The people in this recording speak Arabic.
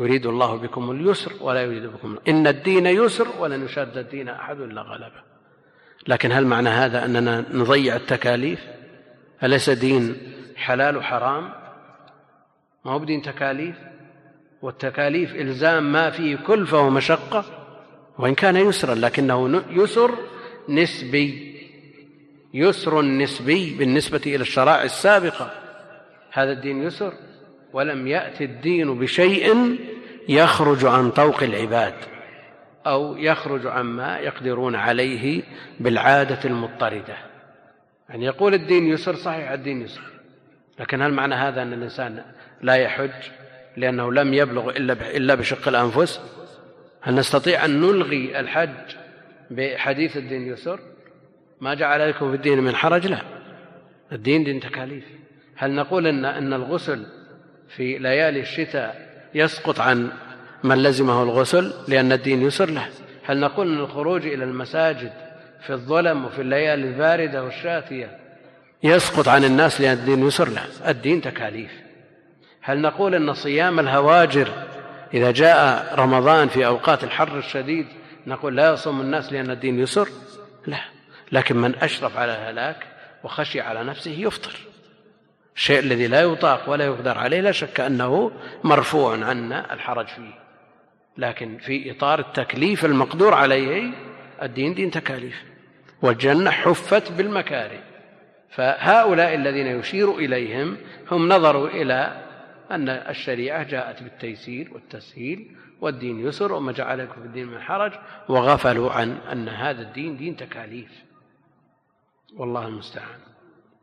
يريد الله بكم اليسر ولا يريد بكم إن الدين يسر ولن يشاد الدين أحد إلا غلبه. لكن هل معنى هذا أننا نضيع التكاليف؟ أليس دين حلال وحرام؟ ما هو بدين تكاليف؟ والتكاليف إلزام ما فيه كلفة ومشقة وإن كان يسرا لكنه يسر نسبي. يسر نسبي بالنسبة إلى الشرائع السابقة. هذا الدين يسر ولم يأتي الدين بشيء يخرج عن طوق العباد أو يخرج عما يقدرون عليه بالعادة المضطردة. يعني يقول الدين يسر صحيح الدين يسر. لكن هل معنى هذا أن الإنسان لا يحج لأنه لم يبلغ إلا بشق الأنفس؟ هل نستطيع أن نلغي الحج بحديث الدين يسر؟ ما جعل عليكم في الدين من حرج؟ لا. الدين دين تكاليف. هل نقول ان إن الغسل في ليالي الشتاء يسقط عن من لزمه الغسل لأن الدين يسر له. هل نقول إن الخروج إلى المساجد في الظلم وفي الليالي الباردة والشاتية يسقط عن الناس لأن الدين يسر له؟ الدين تكاليف. هل نقول إن صيام الهواجر إذا جاء رمضان في أوقات الحر الشديد نقول لا يصوم الناس لأن الدين يسر؟ لا. لكن من أشرف على الهلاك وخشي على نفسه يفطر. الشيء الذي لا يطاق ولا يقدر عليه لا شك أنه مرفوع عنا الحرج فيه. لكن في إطار التكليف المقدور عليه الدين دين تكاليف. والجنة حفت بالمكاره. فهؤلاء الذين يشير إليهم هم نظروا إلى أن الشريعة جاءت بالتيسير والتسهيل والدين يسر وما جعلكم في الدين من حرج وغفلوا عن أن هذا الدين دين تكاليف. والله المستعان.